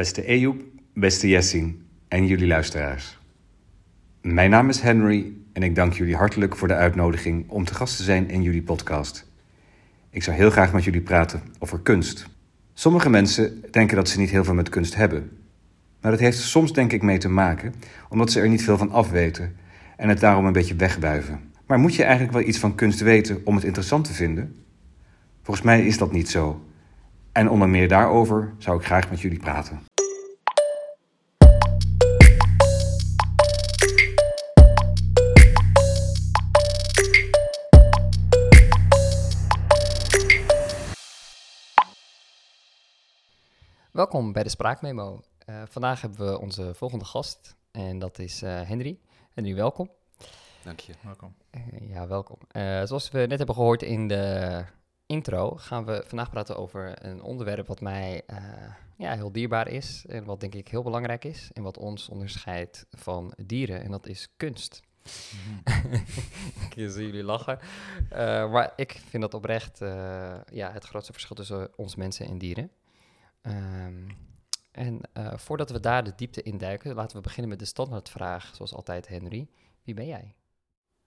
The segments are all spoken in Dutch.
Beste Ejoep, beste Jessin en jullie luisteraars. Mijn naam is Henry en ik dank jullie hartelijk voor de uitnodiging om te gast te zijn in jullie podcast. Ik zou heel graag met jullie praten over kunst. Sommige mensen denken dat ze niet heel veel met kunst hebben. Maar dat heeft soms denk ik mee te maken omdat ze er niet veel van afweten en het daarom een beetje wegbuiven. Maar moet je eigenlijk wel iets van kunst weten om het interessant te vinden? Volgens mij is dat niet zo. En onder meer daarover zou ik graag met jullie praten. Welkom bij de Spraakmemo. Uh, vandaag hebben we onze volgende gast en dat is uh, Henry. Henry, welkom. Dank je. Welkom. Uh, ja, welkom. zoals we net hebben gehoord in de intro, gaan we vandaag praten over een onderwerp wat mij ja, heel dierbaar is en wat denk ik heel belangrijk is en wat ons onderscheidt van dieren en dat is kunst. Mm ik zie jullie lachen. maar ik vind dat oprecht ja, het grootste verschil tussen ons mensen en dieren. Um, en uh, voordat we daar de diepte in duiken, laten we beginnen met de standaardvraag, zoals altijd, Henry. Wie ben jij?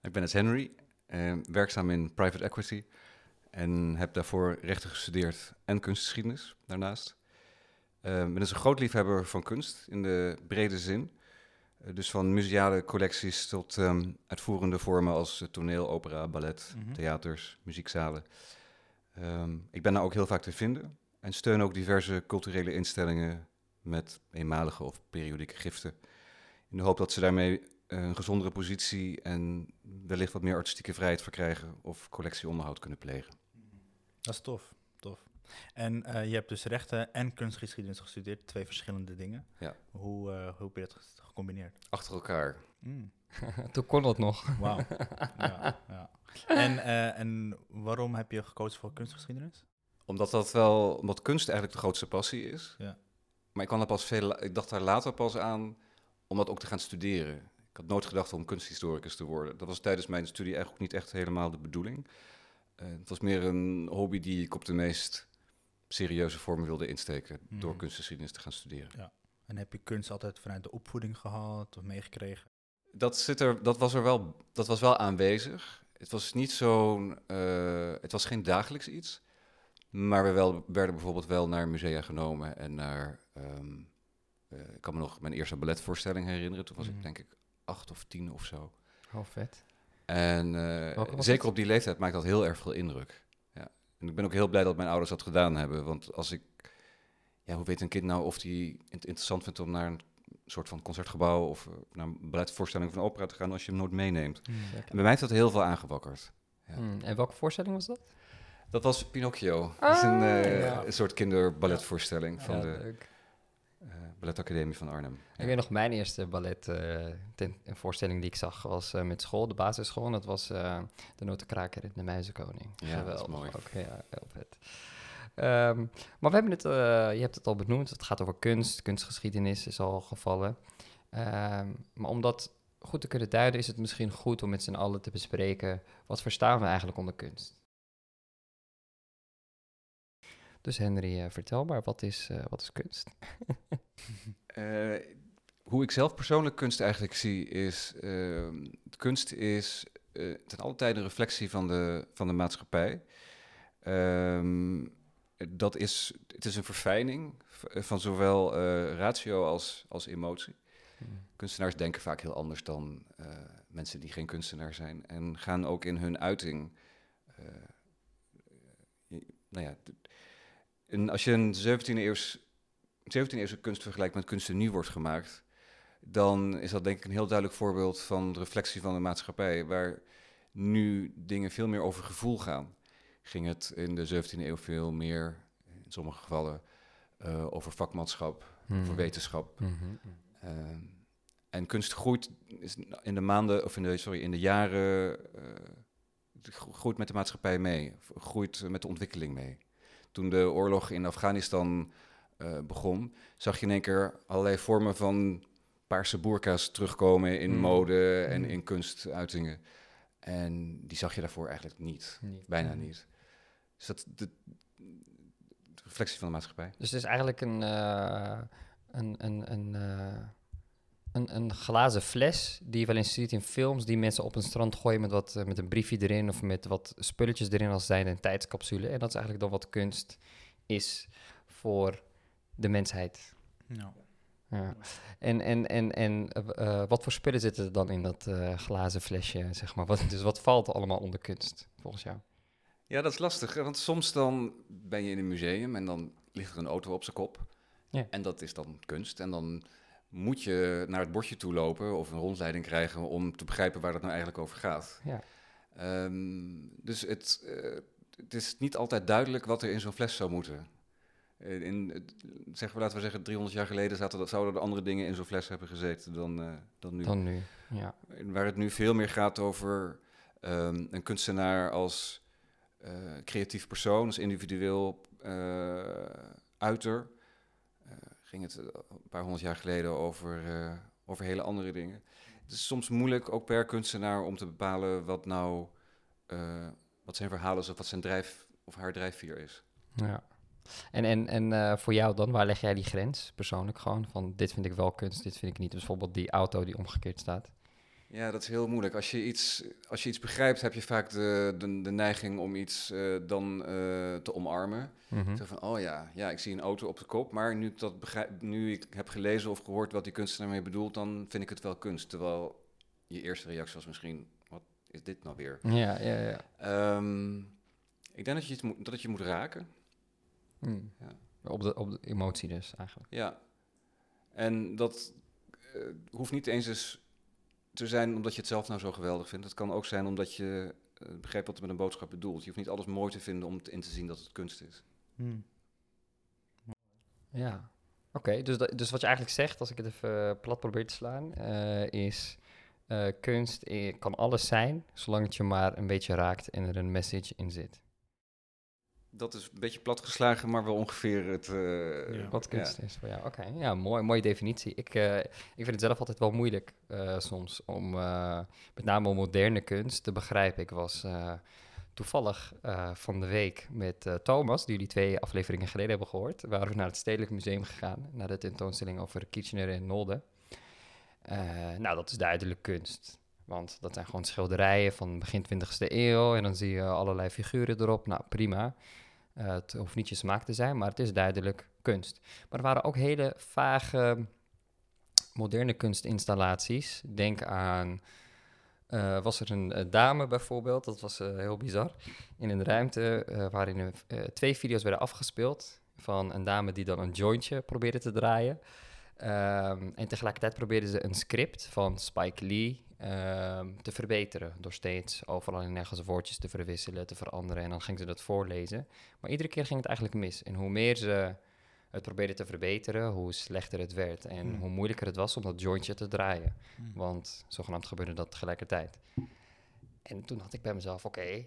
Ik ben het Henry, uh, werkzaam in private equity en heb daarvoor rechten gestudeerd en kunstgeschiedenis daarnaast. Uh, ben dus een groot liefhebber van kunst in de brede zin. Uh, dus van museale collecties tot um, uitvoerende vormen als toneel, opera, ballet, mm -hmm. theaters, muziekzalen. Um, ik ben daar ook heel vaak te vinden. En steun ook diverse culturele instellingen met eenmalige of periodieke giften. In de hoop dat ze daarmee een gezondere positie en wellicht wat meer artistieke vrijheid verkrijgen of collectieonderhoud kunnen plegen. Dat is tof, tof. En uh, je hebt dus rechten en kunstgeschiedenis gestudeerd, twee verschillende dingen. Ja. Hoe, uh, hoe heb je dat gecombineerd? Achter elkaar. Mm. Toen kon dat nog. Wauw. ja, ja. En, uh, en waarom heb je gekozen voor kunstgeschiedenis? Omdat dat wel, omdat kunst eigenlijk de grootste passie is. Ja. Maar ik, kwam er pas veel, ik dacht daar later pas aan om dat ook te gaan studeren. Ik had nooit gedacht om kunsthistoricus te worden. Dat was tijdens mijn studie eigenlijk niet echt helemaal de bedoeling. Uh, het was meer een hobby die ik op de meest serieuze vormen wilde insteken mm. door kunstgeschiedenis te gaan studeren. Ja. En heb je kunst altijd vanuit de opvoeding gehad of meegekregen? Dat, zit er, dat, was er wel, dat was wel aanwezig. Het was niet zo'n. Uh, het was geen dagelijks iets. Maar we wel, werden bijvoorbeeld wel naar musea genomen en naar. Um, uh, ik kan me nog mijn eerste balletvoorstelling herinneren. Toen was mm. ik denk ik acht of tien of zo. Oh, vet. En uh, zeker op die leeftijd maakt dat heel erg veel indruk. Ja. En ik ben ook heel blij dat mijn ouders dat gedaan hebben. Want als ik. Ja, hoe weet een kind nou of hij het interessant vindt om naar een soort van concertgebouw of naar een balletvoorstelling of een opera te gaan als je hem nooit meeneemt? Mm, en bij mij heeft dat heel veel aangewakkerd. Ja. Mm, en welke voorstelling was dat? Dat was Pinocchio. Ah, dat is een, uh, ja. een soort kinderballetvoorstelling van de uh, Balletacademie van Arnhem. Ik weet nog, mijn eerste ballet, uh, ten, een voorstelling die ik zag, was met school, de basisschool. En dat was De Notenkraker en de Muizenkoning. Ja, Geweldig. dat is mooi. Ook, ja, heel vet. Um, maar we hebben het, je hebt het al benoemd, het gaat over kunst, kunstgeschiedenis is al gevallen. Um, maar om dat goed te kunnen duiden, is het misschien goed om met z'n allen te bespreken, wat verstaan we eigenlijk onder kunst? Dus Henry, uh, vertel maar, wat is, uh, wat is kunst? uh, hoe ik zelf persoonlijk kunst eigenlijk zie, is... Ehm, kunst is ten alle tijde een reflectie van de, van de maatschappij. Ehm, dat is, het is een verfijning van zowel ratio als, als emotie. Hmm. Kunstenaars denken vaak heel anders dan mensen die geen kunstenaar zijn. En gaan ook in hun uiting... nou ja, als je een 17e eeuwse, 17e eeuwse kunst vergelijkt met kunst die nu wordt gemaakt, dan is dat denk ik een heel duidelijk voorbeeld van de reflectie van de maatschappij, waar nu dingen veel meer over gevoel gaan. Ging het in de 17e eeuw veel meer, in sommige gevallen, uh, over vakmanschap, mm. over wetenschap. Mm -hmm. uh, en kunst groeit in de maanden, of in de, sorry, in de jaren, uh, groeit met de maatschappij mee, groeit met de ontwikkeling mee toen de oorlog in Afghanistan uh, begon, zag je in één keer allerlei vormen van paarse boerka's terugkomen in mm. mode en mm. in kunstuitingen. En die zag je daarvoor eigenlijk niet, niet. bijna niet. Dus dat de, de, reflectie van de maatschappij. Dus het is eigenlijk een, uh, een, een, een, eh, een, een glazen fles die je wel eens ziet in films, die mensen op een strand gooien met, wat, eh, met een briefje erin of met wat spulletjes erin als zijn een tijdscapsule. En dat is eigenlijk dan wat kunst is voor de mensheid. Ja. Ja. En, en, en, en eh, eh, wat voor spullen zitten er dan in dat eh, glazen flesje, zeg maar? Wat, dus wat valt allemaal onder kunst, volgens jou? Ja, dat is lastig. Want soms dan ben je in een museum en dan ligt er een auto op zijn kop. Ja. En dat is dan kunst. En dan moet je naar het bordje toe lopen of een rondleiding krijgen om te begrijpen waar het nou eigenlijk over gaat. Ja. Ehm, dus het, eh, het is niet altijd duidelijk wat er in zo'n fles zou moeten. Eh, In, het- zeggen we, laten we zeggen, 300 jaar geleden zaten, dat- zouden er andere dingen in zo'n fles hebben gezeten dan, eh, dan nu. Dan nu, ja. Waar het nu veel meer gaat over ehm, een kunstenaar als creatief persoon, als individueel uiter. Ging het eh, een paar honderd jaar geleden over, eh, over hele andere dingen. Het is soms moeilijk, ook per kunstenaar, om te bepalen wat nou eh, wat zijn verhaal is of wat zijn drijf of haar drijfveer is. ja. En, en, en voor jou dan, waar leg jij die grens persoonlijk gewoon? Van dit vind ik wel kunst, dit vind ik niet. Dus bijvoorbeeld die auto die omgekeerd staat. Ja, dat is heel moeilijk. Als je iets, als je iets begrijpt, heb je vaak de, de, de neiging om iets eh, dan eh, te omarmen. Mhm. Zo van, oh ja, ja, ik zie een auto op de kop, maar nu ik, dat begrijp, nu ik heb gelezen of gehoord wat die kunstenaar mee bedoelt, dan vind ik het wel kunst. Terwijl je eerste reactie was misschien, wat is dit nou weer? Ja, ja, ja. Ehm, ik denk dat je het moet, dat het je moet raken, Mm. Ja. Op, de, op de emotie dus, eigenlijk. ja. En dat eh, hoeft niet eens eens te zijn omdat je het zelf nou zo geweldig vindt. Het kan ook zijn omdat je eh, begrijpt wat er met een boodschap bedoelt. Je hoeft niet alles mooi te vinden om te- in te zien dat het kunst is. Hm. Ja. Oké, dus, dus wat je eigenlijk zegt, als ik het even eh, plat probeer te slaan, eh, is eh, kunst kan alles zijn, zolang het je maar een beetje raakt en er een message in zit. Dat is een beetje platgeslagen, maar wel ongeveer het... eh, Ja. Wat ja. kunst is voor jou. Oké, ja, mooi, mooie definitie. Ik, eh, ik vind het zelf altijd wel moeilijk eh, soms om eh, met name om moderne kunst te begrijpen. Ik was eh, toevallig eh, van de week met Thomas, die jullie twee afleveringen geleden hebben gehoord, waren we naar het Stedelijk Museum gegaan, naar de tentoonstelling over Kitchener en Nolde. Eh, nou, dat is duidelijk kunst. Want dat zijn gewoon schilderijen van begin 20e eeuw. En dan zie je allerlei figuren erop. Nou, prima. Het hoeft niet je smaak te zijn, maar het is duidelijk kunst. Maar er waren ook hele vage moderne kunstinstallaties. Denk aan, eh, was er een dame bijvoorbeeld, dat was eh, heel bizar, in een ruimte eh, waarin twee video's werden afgespeeld van een dame die dan een jointje probeerde te draaien. Ehm, en tegelijkertijd probeerde ze een script van Spike Lee ehm, te verbeteren. Door steeds overal en nergens woordjes te verwisselen, te veranderen. En dan ging ze dat voorlezen. Maar iedere keer ging het eigenlijk mis. En hoe meer ze het probeerde te verbeteren, hoe slechter het werd. En Hmm. hoe moeilijker het was om dat jointje te draaien. Hmm. Want zogenaamd gebeurde dat tegelijkertijd. En toen had ik bij mezelf, oké,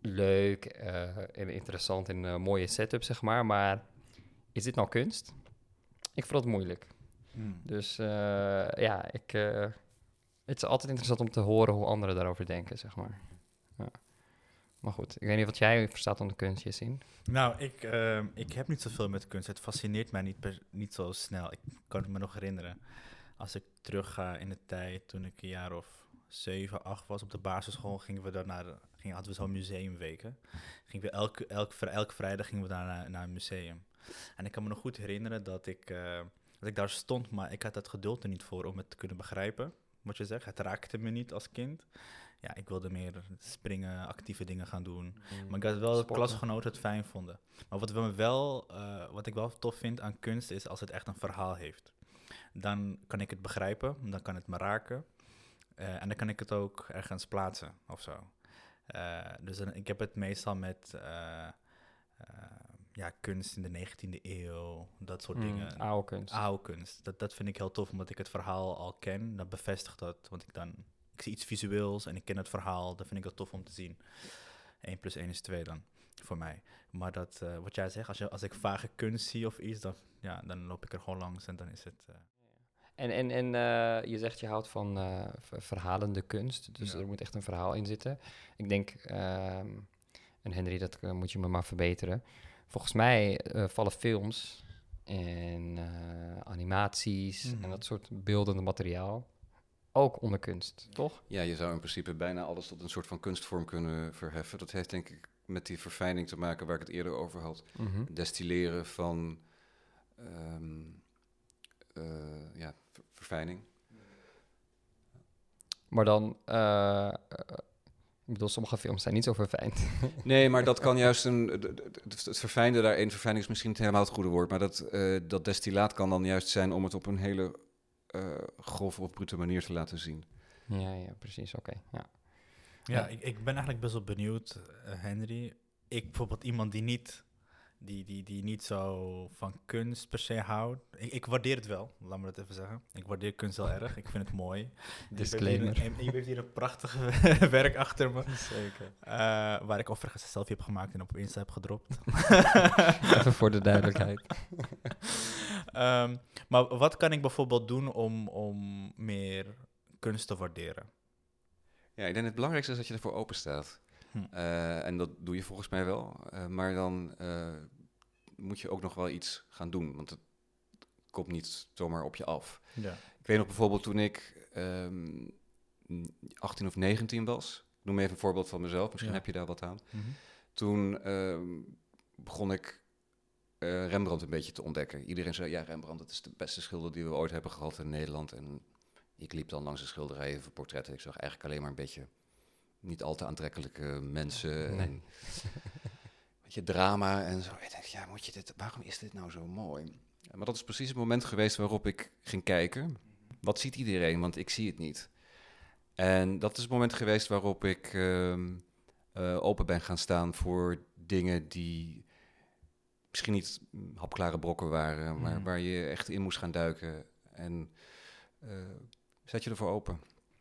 leuk eh, en interessant en eh, mooie setup, zeg maar. Maar is dit nou kunst? Ik vond het moeilijk. Hm. Dus eh, ja, ik, het is altijd interessant om te horen hoe anderen daarover denken, zeg maar. Ja. Maar goed, ik weet niet wat jij verstaat onder kunst, Jessin. Nou, ik, ehm, ik heb niet zoveel met kunst. Het fascineert mij niet, per- niet zo snel. Ik kan het me nog herinneren. Als ik terugga in de tijd, toen ik een jaar of zeven, acht was op de basisschool, gingen we daar naar, gingen, hadden we zo'n museumweken. Gingen we elke, vri- elke vrijdag gingen we daar naar, naar een museum. En ik kan me nog goed herinneren dat ik, eh, dat ik daar stond, maar ik had het geduld er niet voor om het te kunnen begrijpen. Wat je zegt, het raakte me niet als kind. Ja, ik wilde meer springen, actieve dingen gaan doen. Maar ik had wel dat klasgenoten het fijn vonden. Maar wat, we wel, eh, wat ik wel tof vind aan kunst is als het echt een verhaal heeft. Dan kan ik het begrijpen, dan kan het me raken. eh, en dan kan ik het ook ergens plaatsen of zo. Eh, dus dan, ik heb het meestal met ja, kunst in de 19e eeuw, dat soort Mm, dingen. oude kunst. Oude kunst. Dat, dat vind ik heel tof, omdat ik het verhaal al ken. Dat bevestigt dat, want ik dan... Ik zie iets visueels en ik ken het verhaal. Dan vind ik dat tof om te zien. 1 plus 1 is 2 dan, voor mij. Maar dat, eh, wat jij zegt, als, je, als ik vage kunst zie of iets, dan, ja, dan loop ik er gewoon langs en dan is het... eh, En, en, en eh, je zegt je houdt van ver- verhalende kunst, dus Ja. er moet echt een verhaal in zitten. Ik denk, ehm, en Henry, dat moet je me maar verbeteren. Volgens mij eh, vallen films en eh, animaties Mhm. en dat soort beeldende materiaal ook onder kunst, toch? Ja, je zou in principe bijna alles tot een soort van kunstvorm kunnen verheffen. Dat heeft denk ik met die verfijning te maken waar ik het eerder over had. Mhm. Destilleren van ehm, eh, ja, ver- verfijning. Maar dan, ik bedoel, sommige films zijn niet zo verfijnd. Nee, maar dat kan juist een. Het verfijnde daarin, verfijning is misschien niet helemaal het goede woord, maar dat, eh, dat destillaat kan dan juist zijn om het op een hele eh grove of brute manier te laten zien. ja, ja, precies, oké. ja. Ja, Ja. Ik, ik ben eigenlijk best wel benieuwd, eh, Henry. Ik bijvoorbeeld iemand die niet, die, die, die niet zo van kunst per se houdt. Ik, ik waardeer het wel, laat me dat even zeggen. Ik waardeer kunst wel erg, ik vind het mooi. Disclaimer. En je heeft hier een prachtig werk achter me. Zeker. eh, waar ik overigens een selfie heb gemaakt en op Insta heb gedropt. Even voor de duidelijkheid. Ehm, maar wat kan ik bijvoorbeeld doen om, om meer kunst te waarderen? Ja, ik denk het belangrijkste is dat je ervoor open staat. Hm. Eh, en dat doe je volgens mij wel. Eh, maar dan eh, moet je ook nog wel iets gaan doen, want het komt niet zomaar op je af. Ja. Ik weet nog bijvoorbeeld toen ik ehm, 18 of 19 was. Ik noem even een voorbeeld van mezelf, misschien Ja. heb je daar wat aan. Mhm. Toen ehm, begon ik Rembrandt een beetje te ontdekken. Iedereen zei, ja, Rembrandt, dat is de beste schilder die we ooit hebben gehad in Nederland. En ik liep dan langs de schilderijen van portretten. Ik zag eigenlijk alleen maar een beetje niet al te aantrekkelijke mensen. Nee. En een beetje drama en zo. Ik dacht, ja, moet je dit, waarom is dit nou zo mooi? Ja, Maar dat is precies het moment geweest waarop ik ging kijken. Wat ziet iedereen? Want ik zie het niet. En dat is het moment geweest waarop ik ehm, eh, open ben gaan staan voor dingen die misschien niet hapklare brokken waren, maar Mhm. waar je echt in moest gaan duiken. En eh, zet je ervoor open.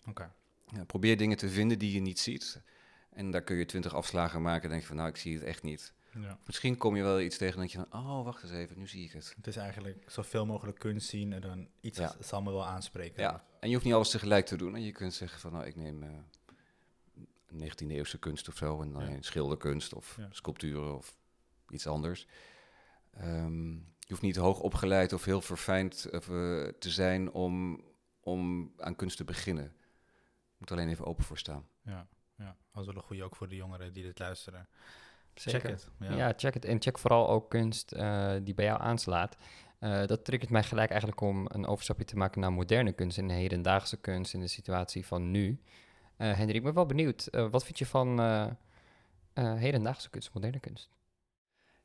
Oké. Ja, probeer dingen te vinden die je niet ziet. En daar kun je twintig afslagen maken en denk je van, nou, ik zie het echt niet. Ja. Misschien kom je wel iets tegen en denk je van, oh, wacht eens even, nu zie ik het. Het is eigenlijk zoveel mogelijk kunst zien en dan iets Ja. zal me wel aanspreken. Ja, en je hoeft niet alles tegelijk te doen. En je kunt zeggen van, nou, ik neem eh 19e eeuwse kunst of zo. En dan Ja. schilderkunst of sculpturen of iets anders. Ehm, je hoeft niet hoog opgeleid of heel verfijnd eh, te zijn om, om aan kunst te beginnen. Moet alleen even open voor staan. Ja, ja. Dat is wel een goede ook voor de jongeren die dit luisteren. Zeker. Check het. Ja. Ja. check het. En check vooral ook kunst eh, die bij jou aanslaat. Eh, dat triggert mij gelijk eigenlijk om een overstapje te maken naar moderne kunst en hedendaagse kunst in de situatie van nu. Eh Hendrik, ik ben wel benieuwd. eh, wat vind je van eh, eh, hedendaagse kunst, moderne kunst?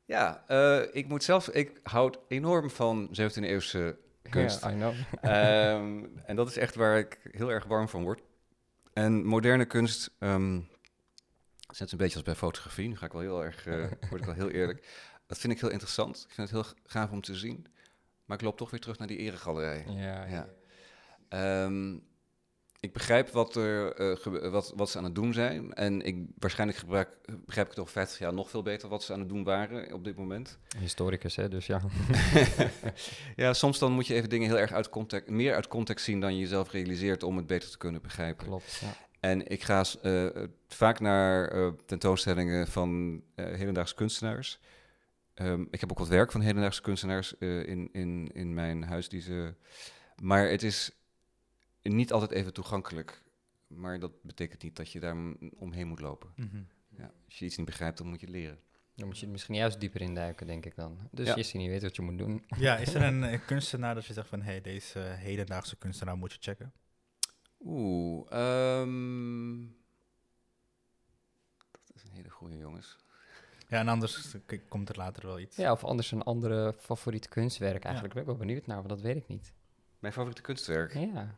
Ja, eh, ik moet zelf, ik houd enorm van 17e eeuwse kunst. Ja, I know. Ehm, en dat is echt waar ik heel erg warm van word. En moderne kunst, ehm het is net een beetje als bij fotografie. Nu ga ik wel heel erg, eh, word ik wel heel eerlijk. Dat vind ik heel interessant. Ik vind het heel gaaf om te zien. Maar ik loop toch weer terug naar die eregalerij. ja, Ja. Ehm, ik begrijp wat, er, eh, wat, wat ze aan het doen zijn. En ik, waarschijnlijk gebruik, begrijp ik het over 50 jaar nog veel beter wat ze aan het doen waren op dit moment. Historicus, hè, dus ja. ja, soms dan moet je even dingen heel erg uit context, meer uit context zien dan je jezelf realiseert om het beter te kunnen begrijpen. Klopt, ja. En ik ga eh, vaak naar eh, tentoonstellingen van hedendaagse kunstenaars. Ehm, ik heb ook wat werk van hedendaagse kunstenaars in, in, in mijn huis. Die ze, maar het is niet altijd even toegankelijk. Maar dat betekent niet dat je daar omheen moet lopen. Mhm. Ja, als je iets niet begrijpt, dan moet je het leren. Dan moet je er misschien juist dieper in duiken, denk ik dan. Dus Ja. als je niet weet wat je moet doen. Ja, is er een, eh, kunstenaar dat je zegt van... hé, hey, deze eh, hedendaagse kunstenaar moet je checken? Oeh, ehm, dat is een hele goede jongens. Ja, en anders komt er later wel iets. Ja, of anders een andere favoriet kunstwerk eigenlijk. Ben ik wel benieuwd naar, want dat weet ik niet. Mijn favoriete kunstwerk. Ja.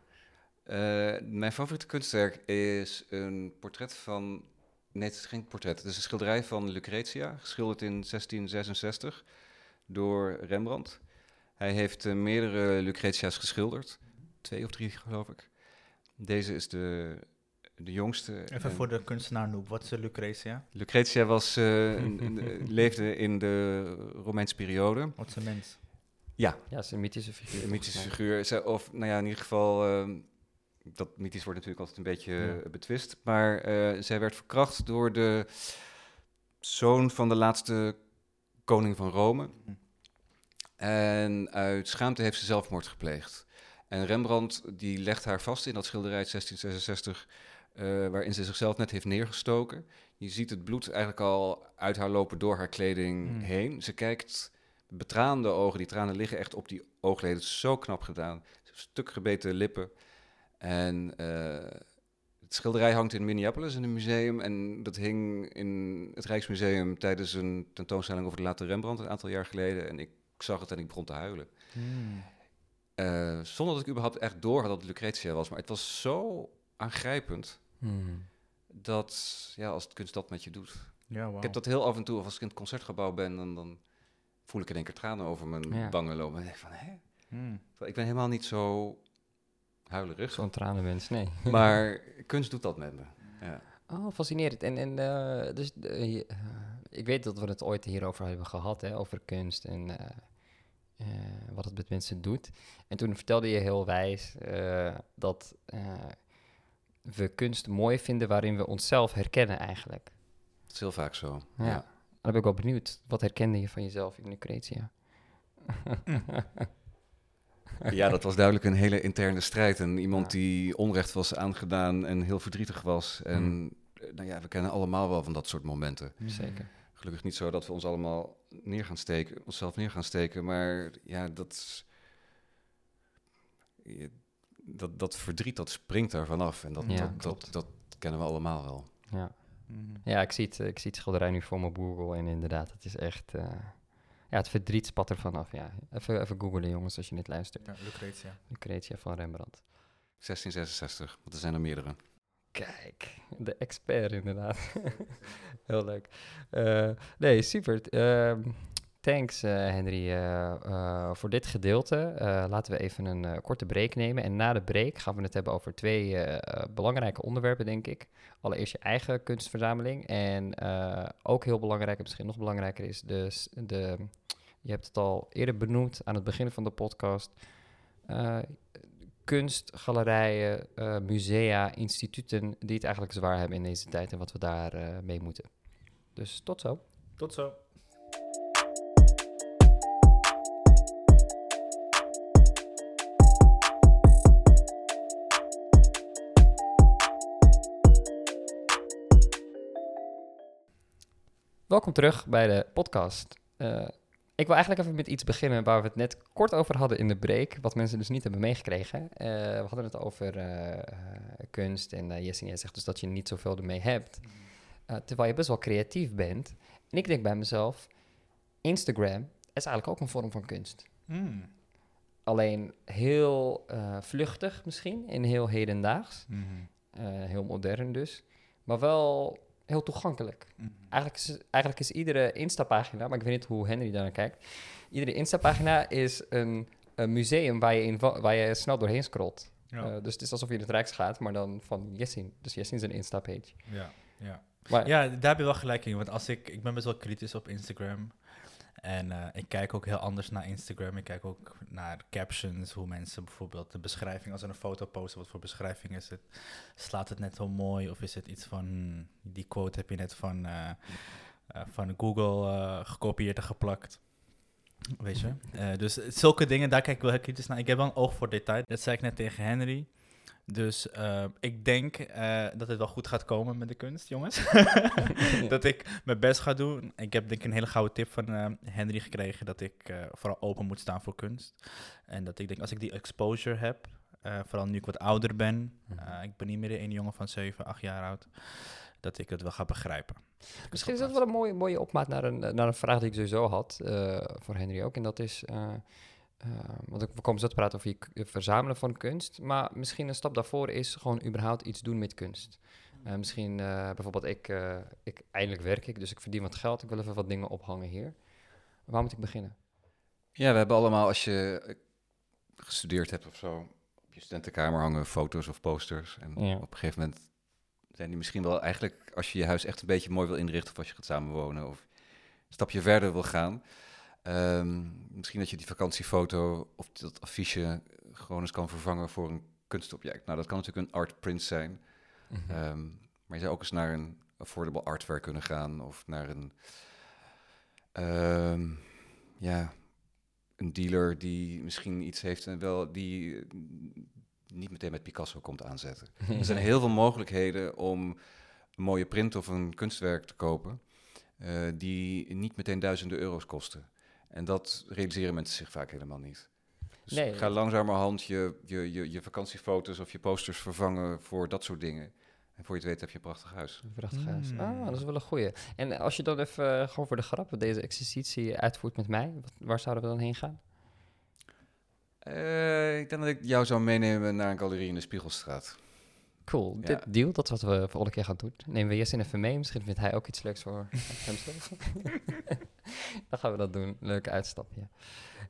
Eh, mijn favoriete kunstwerk is een portret van. Nee, het is geen portret. Het is een schilderij van Lucretia, geschilderd in 1666 door Rembrandt. Hij heeft eh, meerdere Lucretia's geschilderd, twee of drie geloof ik. Deze is de, de jongste. Even En voor de kunstenaar Noob, wat is de Lucretia? Lucretia was, eh, leefde in de Romeinse periode. Wat is een mens? Ja, ja, is een mythische figuur. Een mythische figuur. Ze- Of nou ja, in ieder geval. ehm, dat mythisch wordt natuurlijk altijd een beetje Ja. eh, betwist. Maar eh, zij werd verkracht door de zoon van de laatste koning van Rome. Mhm. En uit schaamte heeft ze zelfmoord gepleegd. En Rembrandt die legt haar vast in dat schilderij uit 1666, eh, waarin ze zichzelf net heeft neergestoken. Je ziet het bloed eigenlijk al uit haar lopen door haar kleding Hmm. heen. Ze kijkt betraande ogen, die tranen liggen echt op die oogleden. Het is zo knap gedaan. Stuk gebeten lippen. En eh, het schilderij hangt in Minneapolis in een museum. En dat hing in het Rijksmuseum tijdens een tentoonstelling over de late Rembrandt een aantal jaar geleden. En ik zag het en ik begon te huilen. Hmm. Eh, zonder dat ik überhaupt echt door had dat het Lucretia was. Maar het was zo aangrijpend Hmm. dat, ja, als het kunst dat met je doet. Ja, wauw. Ik heb dat heel af en toe, of als ik in het concertgebouw ben, dan, dan voel ik in één keer tranen over mijn Ja. wangen lopen. En ik denk van, hè? Hmm. Ik ben helemaal niet zo huilerig. Zo'n tranenwens, nee. Maar kunst doet dat met me. Ja. Oh, fascinerend. En, en eh, dus, eh, je- eh, ik weet dat we het ooit hierover hebben gehad, hè, over kunst en eh, eh, wat het met mensen doet. En toen vertelde je heel wijs eh, dat eh, we kunst mooi vinden waarin we onszelf herkennen eigenlijk. Dat is heel vaak zo. Ja. Ja. Dan ben ik wel benieuwd. Wat herkende je van jezelf in Lucretia? Ja, dat was duidelijk een hele interne strijd. En iemand Ja. die onrecht was aangedaan en heel verdrietig was. En Hmm. eh, nou ja, we kennen allemaal wel van dat soort momenten. Hmm. Zeker. Gelukkig niet zo dat we ons allemaal neer gaan steken, onszelf neer gaan steken. Maar ja, dat, dat, dat verdriet, dat springt er vanaf. En dat, Ja, dat, dat, dat kennen we allemaal wel. Ja. Hmm. Ja, ik zie, het, eh, ik zie het schilderij nu voor me op Google en inderdaad, het is echt... eh, ja, het verdriet spat er vanaf, ja. Even, even googlen, jongens, als je dit luistert. Ja, Lucretia. Lucretia van Rembrandt. 1666, want er zijn er meerdere. Kijk, de expert inderdaad. Heel leuk. Eh, nee, super. Ehm, thanks eh, Henry eh, eh, voor dit gedeelte. Laten we even een korte break nemen. En na de break gaan we het hebben over twee belangrijke onderwerpen, denk ik. Allereerst je eigen kunstverzameling. En ook heel belangrijk, en misschien nog belangrijker is, de, de, je hebt het al eerder benoemd aan het begin van de podcast. Kunstgalerijen, musea, instituten die het eigenlijk zwaar hebben in deze tijd en wat we daar mee moeten. Dus tot zo. Tot zo. Welkom terug bij de podcast. Eh, ik wil eigenlijk even met iets beginnen waar we het net kort over hadden in de break, wat mensen dus niet hebben meegekregen. Eh, we hadden het over eh, kunst en uh, Jessie zegt dus dat je niet zoveel ermee hebt, Eh, terwijl je best wel creatief bent. En ik denk bij mezelf, Instagram is eigenlijk ook een vorm van kunst. Hmm. Alleen heel vluchtig misschien en heel hedendaags. Mhm. Eh, heel modern dus. Maar wel heel toegankelijk. Mhm. Eigenlijk is, eigenlijk is iedere Insta-pagina, maar ik weet niet hoe Henry daar naar kijkt. Iedere Insta-pagina is een, een museum waar je, in, wa- waar je snel doorheen scrolt. Ja. Eh, dus het is alsof je in het Rijks gaat, maar dan van Jessin. Dus Jessin is een Insta-page. ja, ja. Maar Ja, daar heb je wel gelijk in. Want als ik, ik ben best wel kritisch op Instagram. En eh, ik kijk ook heel anders naar Instagram. Ik kijk ook naar captions, hoe mensen bijvoorbeeld de beschrijving, als ze een foto posten, wat voor beschrijving is het? Slaat het net zo mooi? Of is het iets van, hmm, die quote heb je net van, eh, eh, van Google gekopieerd en geplakt? Weet je? Dus zulke dingen, daar kijk ik wel heel kritisch naar. Ik heb wel een oog voor detail. Dat zei ik net tegen Henry. Dus eh, ik denk eh, dat het wel goed gaat komen met de kunst, jongens. dat ik mijn best ga doen. Ik heb denk ik een hele gouden tip van eh, Henry gekregen dat ik vooral open moet staan voor kunst. En dat ik denk, als ik die exposure heb, vooral nu ik wat ouder ben, Mhm. ik ben niet meer een jongen van 7, 8 jaar oud, dat ik het wel ga begrijpen. Misschien is dat wel een mooie, mooie opmaat naar een, naar een vraag die ik sowieso had, voor Henry ook. En dat is, eh, eh, want ik- we komen zo te praten over je verzamelen van kunst. Maar misschien een stap daarvoor is gewoon überhaupt iets doen met kunst. Eh, misschien eh, bijvoorbeeld, ik, eh, ik, eindelijk werk ik, dus ik verdien wat geld. Ik wil even wat dingen ophangen hier. Waar moet ik beginnen? Ja, we hebben allemaal, als je gestudeerd hebt of zo, op je studentenkamer hangen foto's of posters. En Ja. op een gegeven moment zijn die misschien wel eigenlijk, als je je huis echt een beetje mooi wil inrichten, of als je gaat samenwonen, of een stapje verder wil gaan. Ehm, misschien dat je die vakantiefoto of dat affiche gewoon eens kan vervangen voor een kunstobject. Nou, dat kan natuurlijk een art print zijn. Ehm, maar je zou ook eens naar een affordable artwerk kunnen gaan of naar een, ehm, ja, een dealer die misschien iets heeft en wel die eh, niet meteen met Picasso komt aanzetten. Er zijn heel veel mogelijkheden om een mooie print of een kunstwerk te kopen eh, die niet meteen duizenden euro's kosten. En dat realiseren mensen zich vaak helemaal niet. Dus Nee. ga langzamerhand je, je, je, je vakantiefoto's of je posters vervangen voor dat soort dingen. En voor je het weet heb je een prachtig huis. Een prachtig huis. Mm. Ah, dat is wel een goeie. En als je dan even, eh, gewoon voor de grap, deze exercitie uitvoert met mij, wat, waar zouden we dan heen gaan? Eh, ik denk dat ik jou zou meenemen naar een galerie in de Spiegelstraat. Cool, Ja. dit deal, dat is wat we volgende keer gaan doen. Nemen we Jessin even mee, misschien vindt hij ook iets leuks voor hemzelf. dan gaan we dat doen, leuke uitstapje.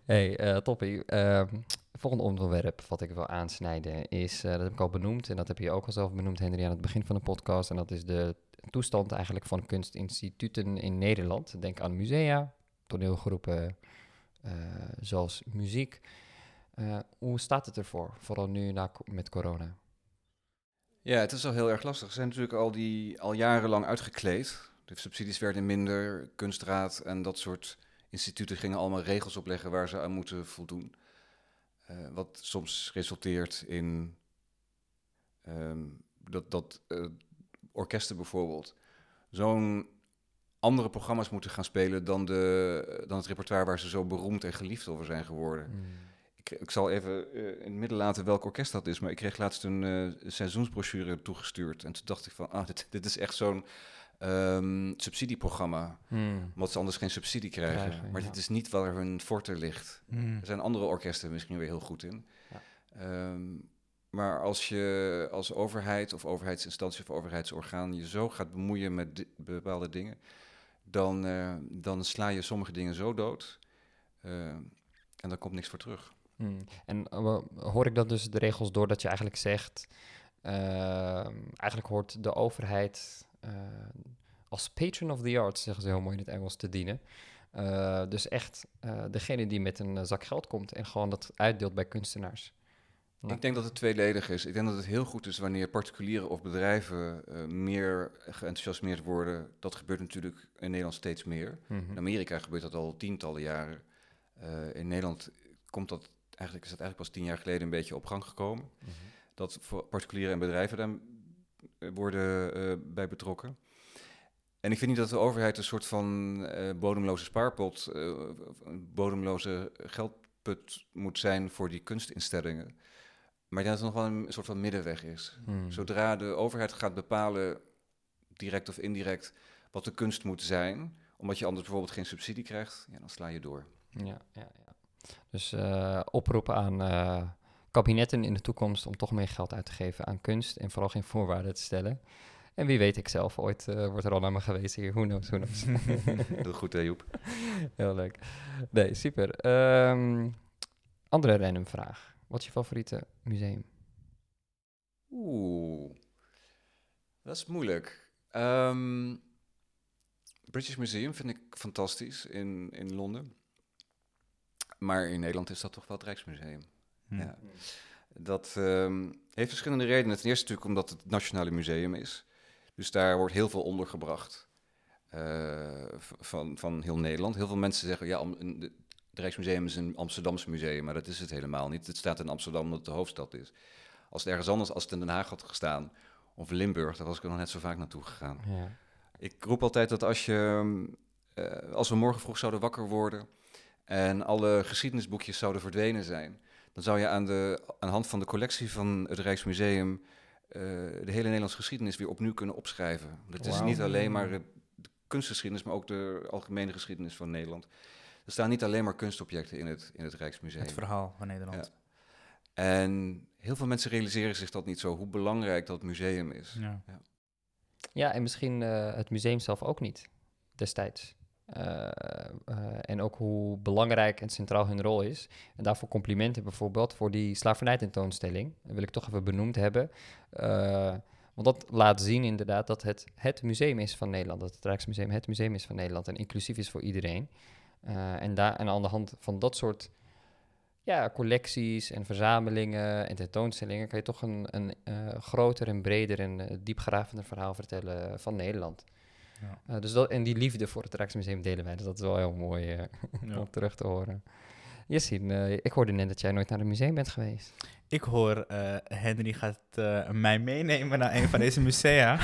hey, eh toppie. Ehm, volgende onderwerp wat ik wil aansnijden is, eh, dat heb ik al benoemd en dat heb je ook al zelf benoemd, Henry, aan het begin van de podcast. En dat is de toestand eigenlijk van kunstinstituten in Nederland. Denk aan musea, toneelgroepen, eh, zoals muziek. Hoe staat het ervoor, vooral nu na, met corona? Ja, het is al heel erg lastig. Ze zijn natuurlijk al, die, al jarenlang uitgekleed. De subsidies werden minder, kunstraad en dat soort instituten gingen allemaal regels opleggen waar ze aan moeten voldoen. Eh, wat soms resulteert in ehm, dat, dat eh, orkesten bijvoorbeeld zo'n andere programma's moeten gaan spelen dan, de, dan het repertoire waar ze zo beroemd en geliefd over zijn geworden. Ik, ik zal even eh, in het midden laten welk orkest dat is, maar ik kreeg laatst een eh, seizoensbrochure toegestuurd. En toen dacht ik van, ah, dit, dit is echt zo'n ehm, subsidieprogramma. Hmm. Omdat ze anders geen subsidie krijgen. Krijgen, maar ja. dit is niet waar hun forte ligt. Mm. Er zijn andere orkesten misschien weer heel goed in. Ja. Ehm, maar als je als overheid of overheidsinstantie of overheidsorgaan je zo gaat bemoeien met di- bepaalde dingen, dan, eh, dan sla je sommige dingen zo dood. en dan komt niks voor terug. Hmm. En eh, hoor ik dan dus de regels door dat je eigenlijk zegt, ehm, eigenlijk hoort de overheid eh, als patron of the arts, zeggen ze heel mooi in het Engels, te dienen. Eh, dus echt degene die met een zak geld komt en gewoon dat uitdeelt bij kunstenaars. Ja. Ik denk dat het tweeledig is. Ik denk dat het heel goed is wanneer particulieren of bedrijven eh, meer geenthousiasmeerd worden. Dat gebeurt natuurlijk in Nederland steeds meer. Mhm. In Amerika gebeurt dat al tientallen jaren. In Nederland komt dat eigenlijk, is dat eigenlijk pas tien jaar geleden een beetje op gang gekomen. Mhm. Dat voor particulieren en bedrijven daar eh, worden eh, bij betrokken. En ik vind niet dat de overheid een soort van eh, bodemloze spaarpot, een bodemloze geldput moet zijn voor die kunstinstellingen. Maar dat er nog wel een soort van middenweg is. Hmm. Zodra de overheid gaat bepalen, direct of indirect, wat de kunst moet zijn, omdat je anders bijvoorbeeld geen subsidie krijgt, ja, dan sla je door. Ja, ja, ja. Dus eh, oproepen aan eh, kabinetten in de toekomst om toch meer geld uit te geven aan kunst en vooral geen voorwaarden te stellen. En wie weet ik zelf, ooit eh, wordt er al naar me gewezen hier. Who knows, who knows. Heel goed, hè, Joep. Heel leuk. Nee, super. Ehm, andere random vraag. Wat is je favoriete museum? Oeh, dat is moeilijk. Ehm, British Museum vind ik fantastisch in, in Londen. Maar in Nederland is dat toch wel het Rijksmuseum. Hm. Ja. Dat ehm, heeft verschillende redenen. Ten eerste natuurlijk omdat het het Nationale Museum is. Dus daar wordt heel veel ondergebracht v- van, van heel Nederland. Heel veel mensen zeggen, ja, het Rijksmuseum is een Amsterdamse museum, maar dat is het helemaal niet. Het staat in Amsterdam omdat het de hoofdstad is. Als het ergens anders, als het in Den Haag had gestaan, of Limburg, daar was ik er nog net zo vaak naartoe gegaan. Ja. Ik roep altijd dat als, je, eh, als we morgen vroeg zouden wakker worden en alle geschiedenisboekjes zouden verdwenen zijn, dan zou je aan de aan de hand van de collectie van het Rijksmuseum eh, de hele Nederlandse geschiedenis weer opnieuw kunnen opschrijven. Het is niet alleen maar eh, de kunstgeschiedenis, maar ook de algemene geschiedenis van Nederland. Er staan niet alleen maar kunstobjecten in het, in het Rijksmuseum. Het verhaal van Nederland. En heel veel mensen realiseren zich dat niet zo, hoe belangrijk dat museum is. Ja. Ja, en misschien eh, het museum zelf ook niet, destijds. Eh, eh, en ook hoe belangrijk en centraal hun rol is. En daarvoor complimenten bijvoorbeeld voor die slavernij-tentoonstelling. Dat wil ik toch even benoemd hebben. Eh, want dat laat zien inderdaad dat het het museum is van Nederland. Dat het Rijksmuseum het museum is van Nederland en inclusief is voor iedereen. En, daar, en aan de hand van dat soort ja, collecties en verzamelingen en tentoonstellingen kan je toch een, een groter en breder en diepgravender verhaal vertellen van Nederland. Ja. Eh, dus dat, en die liefde voor het Rijksmuseum delen wij, dus dat is wel heel mooi eh, Ja. om terug te horen. Jessin, eh, ik hoorde net dat jij nooit naar een museum bent geweest. Ik hoor, eh, Henry gaat eh, mij meenemen naar een van deze musea.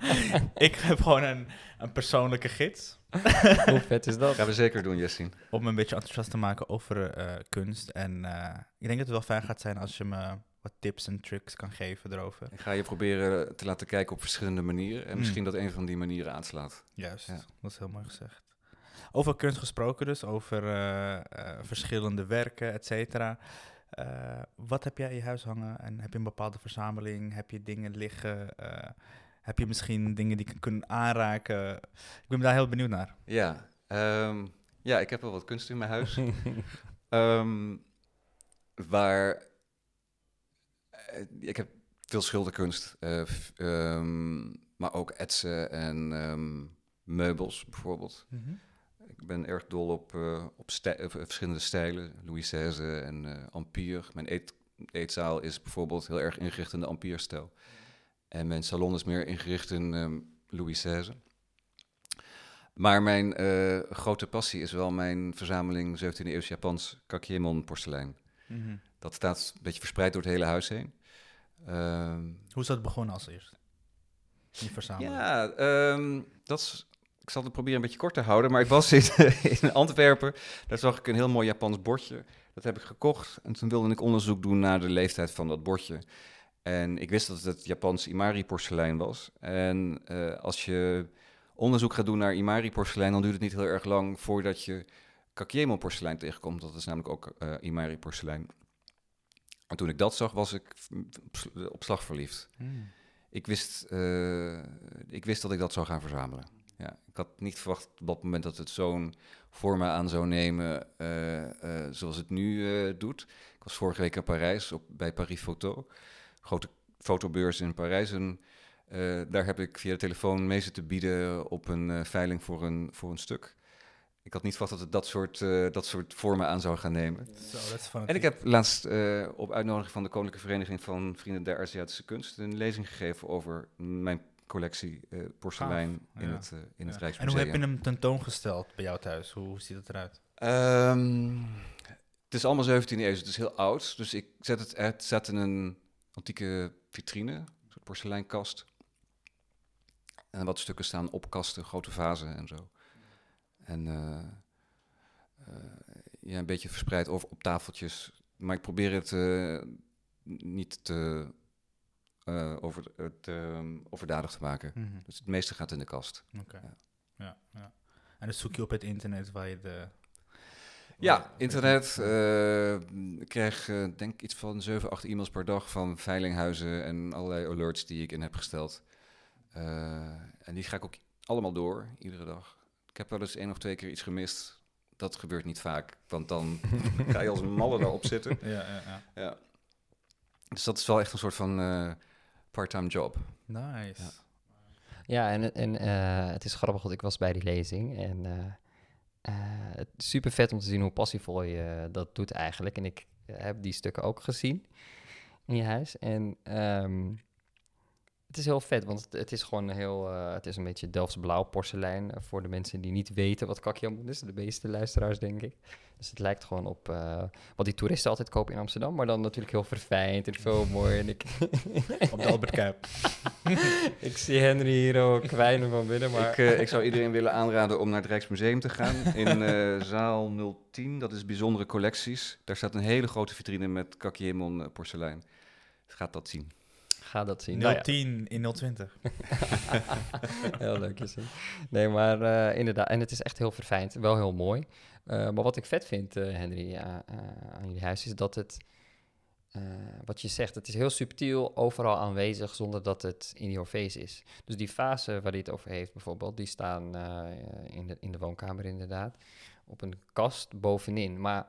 ik heb gewoon een, een persoonlijke gids. Hoe vet is dat? gaan we zeker doen, Jessin. Om me een beetje enthousiast te maken over eh, kunst. En eh, ik denk dat het wel fijn gaat zijn als je me wat tips en tricks kan geven erover. Ik ga je proberen te laten kijken op verschillende manieren. En Mm. misschien dat een van die manieren aanslaat. Juist, Ja. dat is heel mooi gezegd. Over kunst gesproken dus, over eh, eh, verschillende werken, et cetera. Eh, wat heb jij in je huis hangen? En heb je een bepaalde verzameling? Heb je dingen liggen? Heb je misschien dingen die kunnen aanraken? Ik ben daar heel benieuwd naar. Ja, ehm, ja, ik heb wel wat kunst in mijn huis. Ehm, waar ik heb veel schilderkunst, eh, ehm, maar ook etsen en ehm, meubels bijvoorbeeld. Ik ben erg dol op, eh, op stij- eh, verschillende stijlen, Louis XVI en eh Empire. Mijn eet, eetzaal is bijvoorbeeld heel erg ingericht in de Empire-stijl. En mijn salon is meer ingericht in ehm, Louis XVI. Maar mijn eh, grote passie is wel mijn verzameling 17e eeuws Japans Kakiemon porselein. Mhm. Dat staat een beetje verspreid door het hele huis heen. Ehm, Hoe is dat begonnen als eerst? Die verzameling. ja, ehm, dat is, ik zal het proberen een beetje kort te houden. Maar ik was in, in Antwerpen. Daar zag ik een heel mooi Japans bordje. Dat heb ik gekocht. En toen wilde ik onderzoek doen naar de leeftijd van dat bordje. En ik wist dat het Japans Imari porselein was. En eh, als je onderzoek gaat doen naar Imari porselein, dan duurt het niet heel erg lang voordat je Kakiemon porselein tegenkomt. Dat is namelijk ook eh, Imari porselein. En toen ik dat zag, was ik op slag verliefd. Hmm. Ik wist, eh, ik wist dat ik dat zou gaan verzamelen. Ja, ik had niet verwacht op dat moment dat het zo'n vorm aan zou nemen eh, eh, zoals het nu doet. Ik was vorige week in Parijs op, bij Paris Photo, grote fotobeurs in Parijs. En daar heb ik via de telefoon mee zitten bieden op een veiling voor een, voor een stuk. Ik had niet verwacht dat het dat soort, eh, dat soort vormen aan zou gaan nemen. En ik heb laatst eh, op uitnodiging van de Koninklijke Vereniging van Vrienden der Aziatische Kunst een lezing gegeven over mijn collectie eh, porselein Gaaf, in ja. het, in het En Rijksmuseum. hoe heb je hem tentoongesteld bij jou thuis? Hoe, hoe ziet het eruit? Ehm, het is allemaal 17e eeuw, dus het is heel oud. Dus ik zet het, het zet in een antieke vitrine, een soort porseleinkast. En wat stukken staan op kasten, grote vazen en zo. En eh, eh, ja, een beetje verspreid over, op tafeltjes. Maar ik probeer het eh, niet te, over, te ehm, overdadig te maken. Dus het meeste gaat in de kast. Oké. Ja. Ja, ja. En dan zoek je op het internet waar je de... Ja, internet. ik krijg denk ik iets van 7, 8 e-mails per dag van veilinghuizen en allerlei alerts die ik in heb gesteld. En die ga ik ook allemaal door, iedere dag. Ik heb wel eens één of twee keer iets gemist. Dat gebeurt niet vaak, want dan ga je als een malle daarop zitten. Ja, ja, ja. Ja. Dus dat is wel echt een soort van eh part-time job. Nice. Ja. Ja, en, en eh, het is grappig, want ik was bij die lezing. En eh, eh, het is super vet om te zien hoe passievol je dat doet eigenlijk. En ik heb die stukken ook gezien in je huis. En ehm, het is heel vet, want het, het is gewoon heel... eh, het is een beetje Delfts blauw porselein eh, voor de mensen die niet weten wat kakjamboen is. De meeste luisteraars, denk ik. Dus het lijkt gewoon op eh, wat die toeristen altijd kopen in Amsterdam. Maar dan natuurlijk heel verfijnd en veel mooi. En ik, Op de Albert Kuip. ik zie Henry hier ook kwijnen van binnen, maar... Ik, ik zou iedereen willen aanraden om naar het Rijksmuseum te gaan. In eh, zaal 010, dat is bijzondere collecties. Daar staat een hele grote vitrine met Kakiemon porselein. Gaat dat zien. Ga dat zien. Nou ja, 010 in 020. heel leuk is het. Nee, maar eh, inderdaad. En het is echt heel verfijnd. Wel heel mooi. Eh, maar wat ik vet vind, eh, Henry, aan jullie huis, is dat het... wat je zegt, het is heel subtiel, overal aanwezig, zonder dat het in your face is. Dus die fase waar hij het over heeft, bijvoorbeeld, die staan in, de, in de woonkamer inderdaad, op een kast bovenin. Maar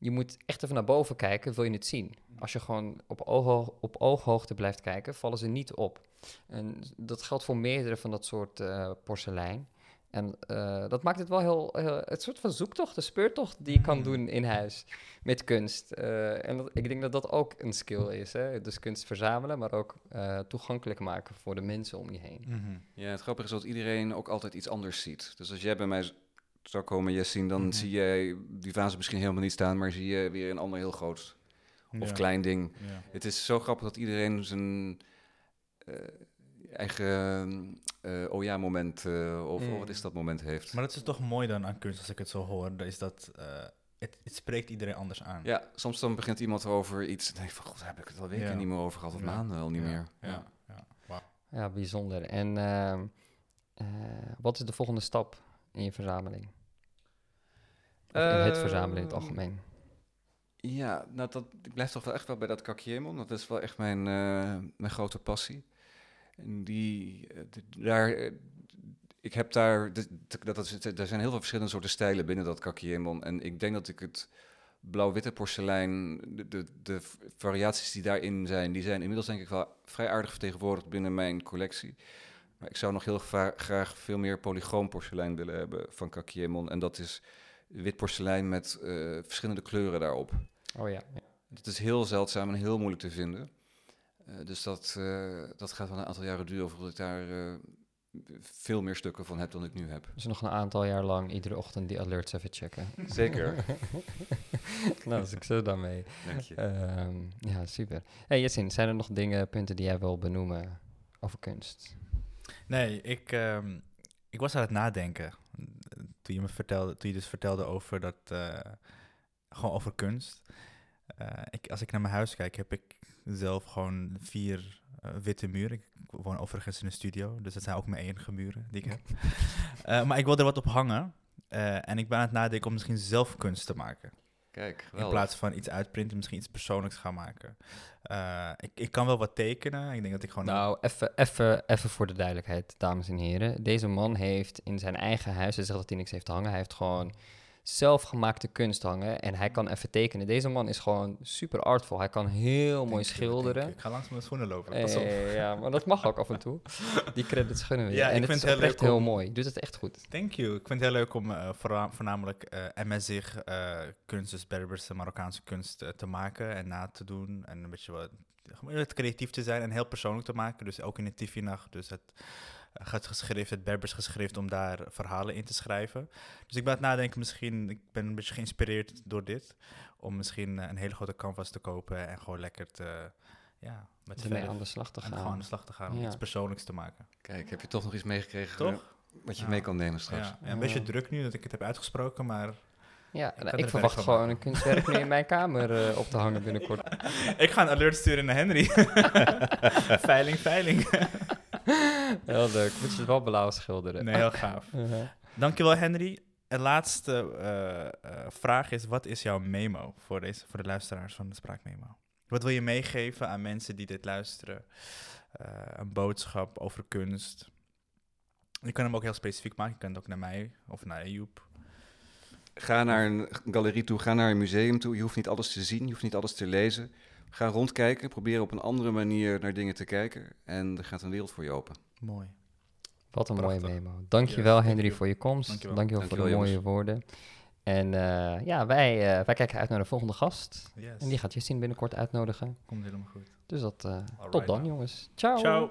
je moet echt even naar boven kijken, wil je het zien. Als je gewoon op, oogho- op ooghoogte blijft kijken, vallen ze niet op. En dat geldt voor meerdere van dat soort eh, porselein. En eh, dat maakt het wel heel, heel... Het soort van zoektocht, een speurtocht die je kan Mm. doen in huis met kunst. Eh, en dat- ik denk dat dat ook een skill is. Hè? Dus kunst verzamelen, maar ook eh, toegankelijk maken voor de mensen om je heen. Mhm. Ja, het grappige is dat iedereen ook altijd iets anders ziet. Dus als jij bij mij zou komen, Jessin, dan Mhm. zie jij die vazen misschien helemaal niet staan, maar zie je weer een ander heel groot of Ja, klein ding. ja. Het is zo grappig dat iedereen zijn eh, eigen eh oh ja moment, eh, of Mm. oh, wat is dat moment heeft. Maar dat is toch mooi dan aan kunst, als ik het zo hoor, dat is dat eh, het, het spreekt iedereen anders aan. Ja, soms dan begint iemand over iets en denk ik van, god, daar heb ik het al weken Ja. niet meer over gehad, of Ja. maanden al niet Ja, meer. Ja, ja. Ja, bijzonder. En ehm, eh, wat is de volgende stap in je verzameling? Of in het verzamelen in het Ehm, algemeen? Ja, nou dat, ik blijf toch wel echt wel bij dat Kakiemon. Dat is wel echt mijn, eh, mijn grote passie. En die, eh, daar, eh, ik heb daar, d- d- dat, is, er zijn heel veel verschillende soorten stijlen binnen dat Kakiemon. En ik denk dat ik het blauw-witte porselein, de, de, de variaties die daarin zijn, die zijn inmiddels denk ik wel vrij aardig vertegenwoordigd binnen mijn collectie. Maar ik zou nog heel gra- graag veel meer polychroom porselein willen hebben van Kakiemon. En dat is wit porselein met eh, verschillende kleuren daarop. Oh ja. ja. Het is heel zeldzaam en heel moeilijk te vinden. Eh, dus dat, eh, dat gaat wel een aantal jaren duren voordat ik daar eh, veel meer stukken van heb dan ik nu heb. Dus nog een aantal jaar lang iedere ochtend die alerts even checken. Zeker. nou, succes daarmee. Dank je. Ehm, ja, super. Hey Jessin, zijn er nog dingen, punten die jij wil benoemen over kunst? Nee, ik, ehm, ik was aan het nadenken. Toen je me vertelde, toen je dus vertelde over dat, eh, gewoon over kunst. Eh, ik, als ik naar mijn huis kijk, heb ik zelf gewoon vier eh, witte muren. Ik woon overigens in een studio, dus dat zijn ook mijn enige muren die ik heb. Maar ik wil er wat op hangen. en ik ben aan het nadenken om misschien zelf kunst te maken. Kijk, In plaats van iets uitprinten, misschien iets persoonlijks gaan maken. Eh, ik, ik kan wel wat tekenen. Ik denk dat ik gewoon... Nou, even- even even voor de duidelijkheid, dames en heren. Deze man heeft in zijn eigen huis, hij zegt dat hij niks heeft hangen, hij heeft gewoon zelfgemaakte kunst hangen en hij kan even tekenen. Deze man is gewoon super artvol. Hij kan heel mooi schilderen. Ik ga langs mijn schoenen lopen. Pas op. Eh, ja, maar dat mag ook af en toe. Die credits gunnen we. Ja, ik en het vind is het heel leuk heel mooi. Doet het echt goed. Thank you. Ik vind het heel leuk om eh, voorna- voornamelijk eh MSig eh kunst, dus Berberse Marokkaanse kunst eh, te maken en na te doen. En een beetje wat creatief te zijn en heel persoonlijk te maken. Dus ook in de Tifi-nacht. Dus het gaat geschreven, het Berbers geschreven om daar verhalen in te schrijven. Dus ik ben aan het nadenken, misschien, ik ben een beetje geïnspireerd door dit. Om misschien eh, een hele grote canvas te kopen en gewoon lekker te, ja, met Ermee aan de slag te en gewoon aan gaan. de slag te gaan om Ja. iets persoonlijks te maken. Kijk, heb je toch nog iets meegekregen Toch? wat je Ja. mee kan nemen straks? Ja, ja, een beetje druk nu dat ik het heb uitgesproken, maar Ja, Ik nou, verwacht gewoon een kunstwerk nu in mijn kamer eh, op te hangen binnenkort. ik ga een alert sturen naar Henry. veiling, veiling. Heel leuk. Moet je het wel blauw schilderen. Nee, heel gaaf. Uh-huh. Dankjewel Henry. En laatste eh, eh, vraag is, wat is jouw memo voor, deze, voor de luisteraars van de Spraakmemo? Wat wil je meegeven aan mensen die dit luisteren? Eh, een boodschap over kunst. Je kan hem ook heel specifiek maken. Je kan het ook naar mij of naar Joep. Ga naar een galerie toe, ga naar een museum toe. Je hoeft niet alles te zien, je hoeft niet alles te lezen. Ga rondkijken, probeer op een andere manier naar dingen te kijken. En er gaat een wereld voor je open. Mooi. Wat een Prachtig. mooie memo. Dankjewel Yes, thank Henry voor je komst. Dankjewel. Dankjewel, voor de Dankjewel, mooie woorden. En eh, ja, wij, eh, wij kijken uit naar de volgende gast. Yes. En die gaat Justine binnenkort uitnodigen. Komt helemaal goed. Dus dat, eh, tot dan dan. jongens. Ciao. Ciao.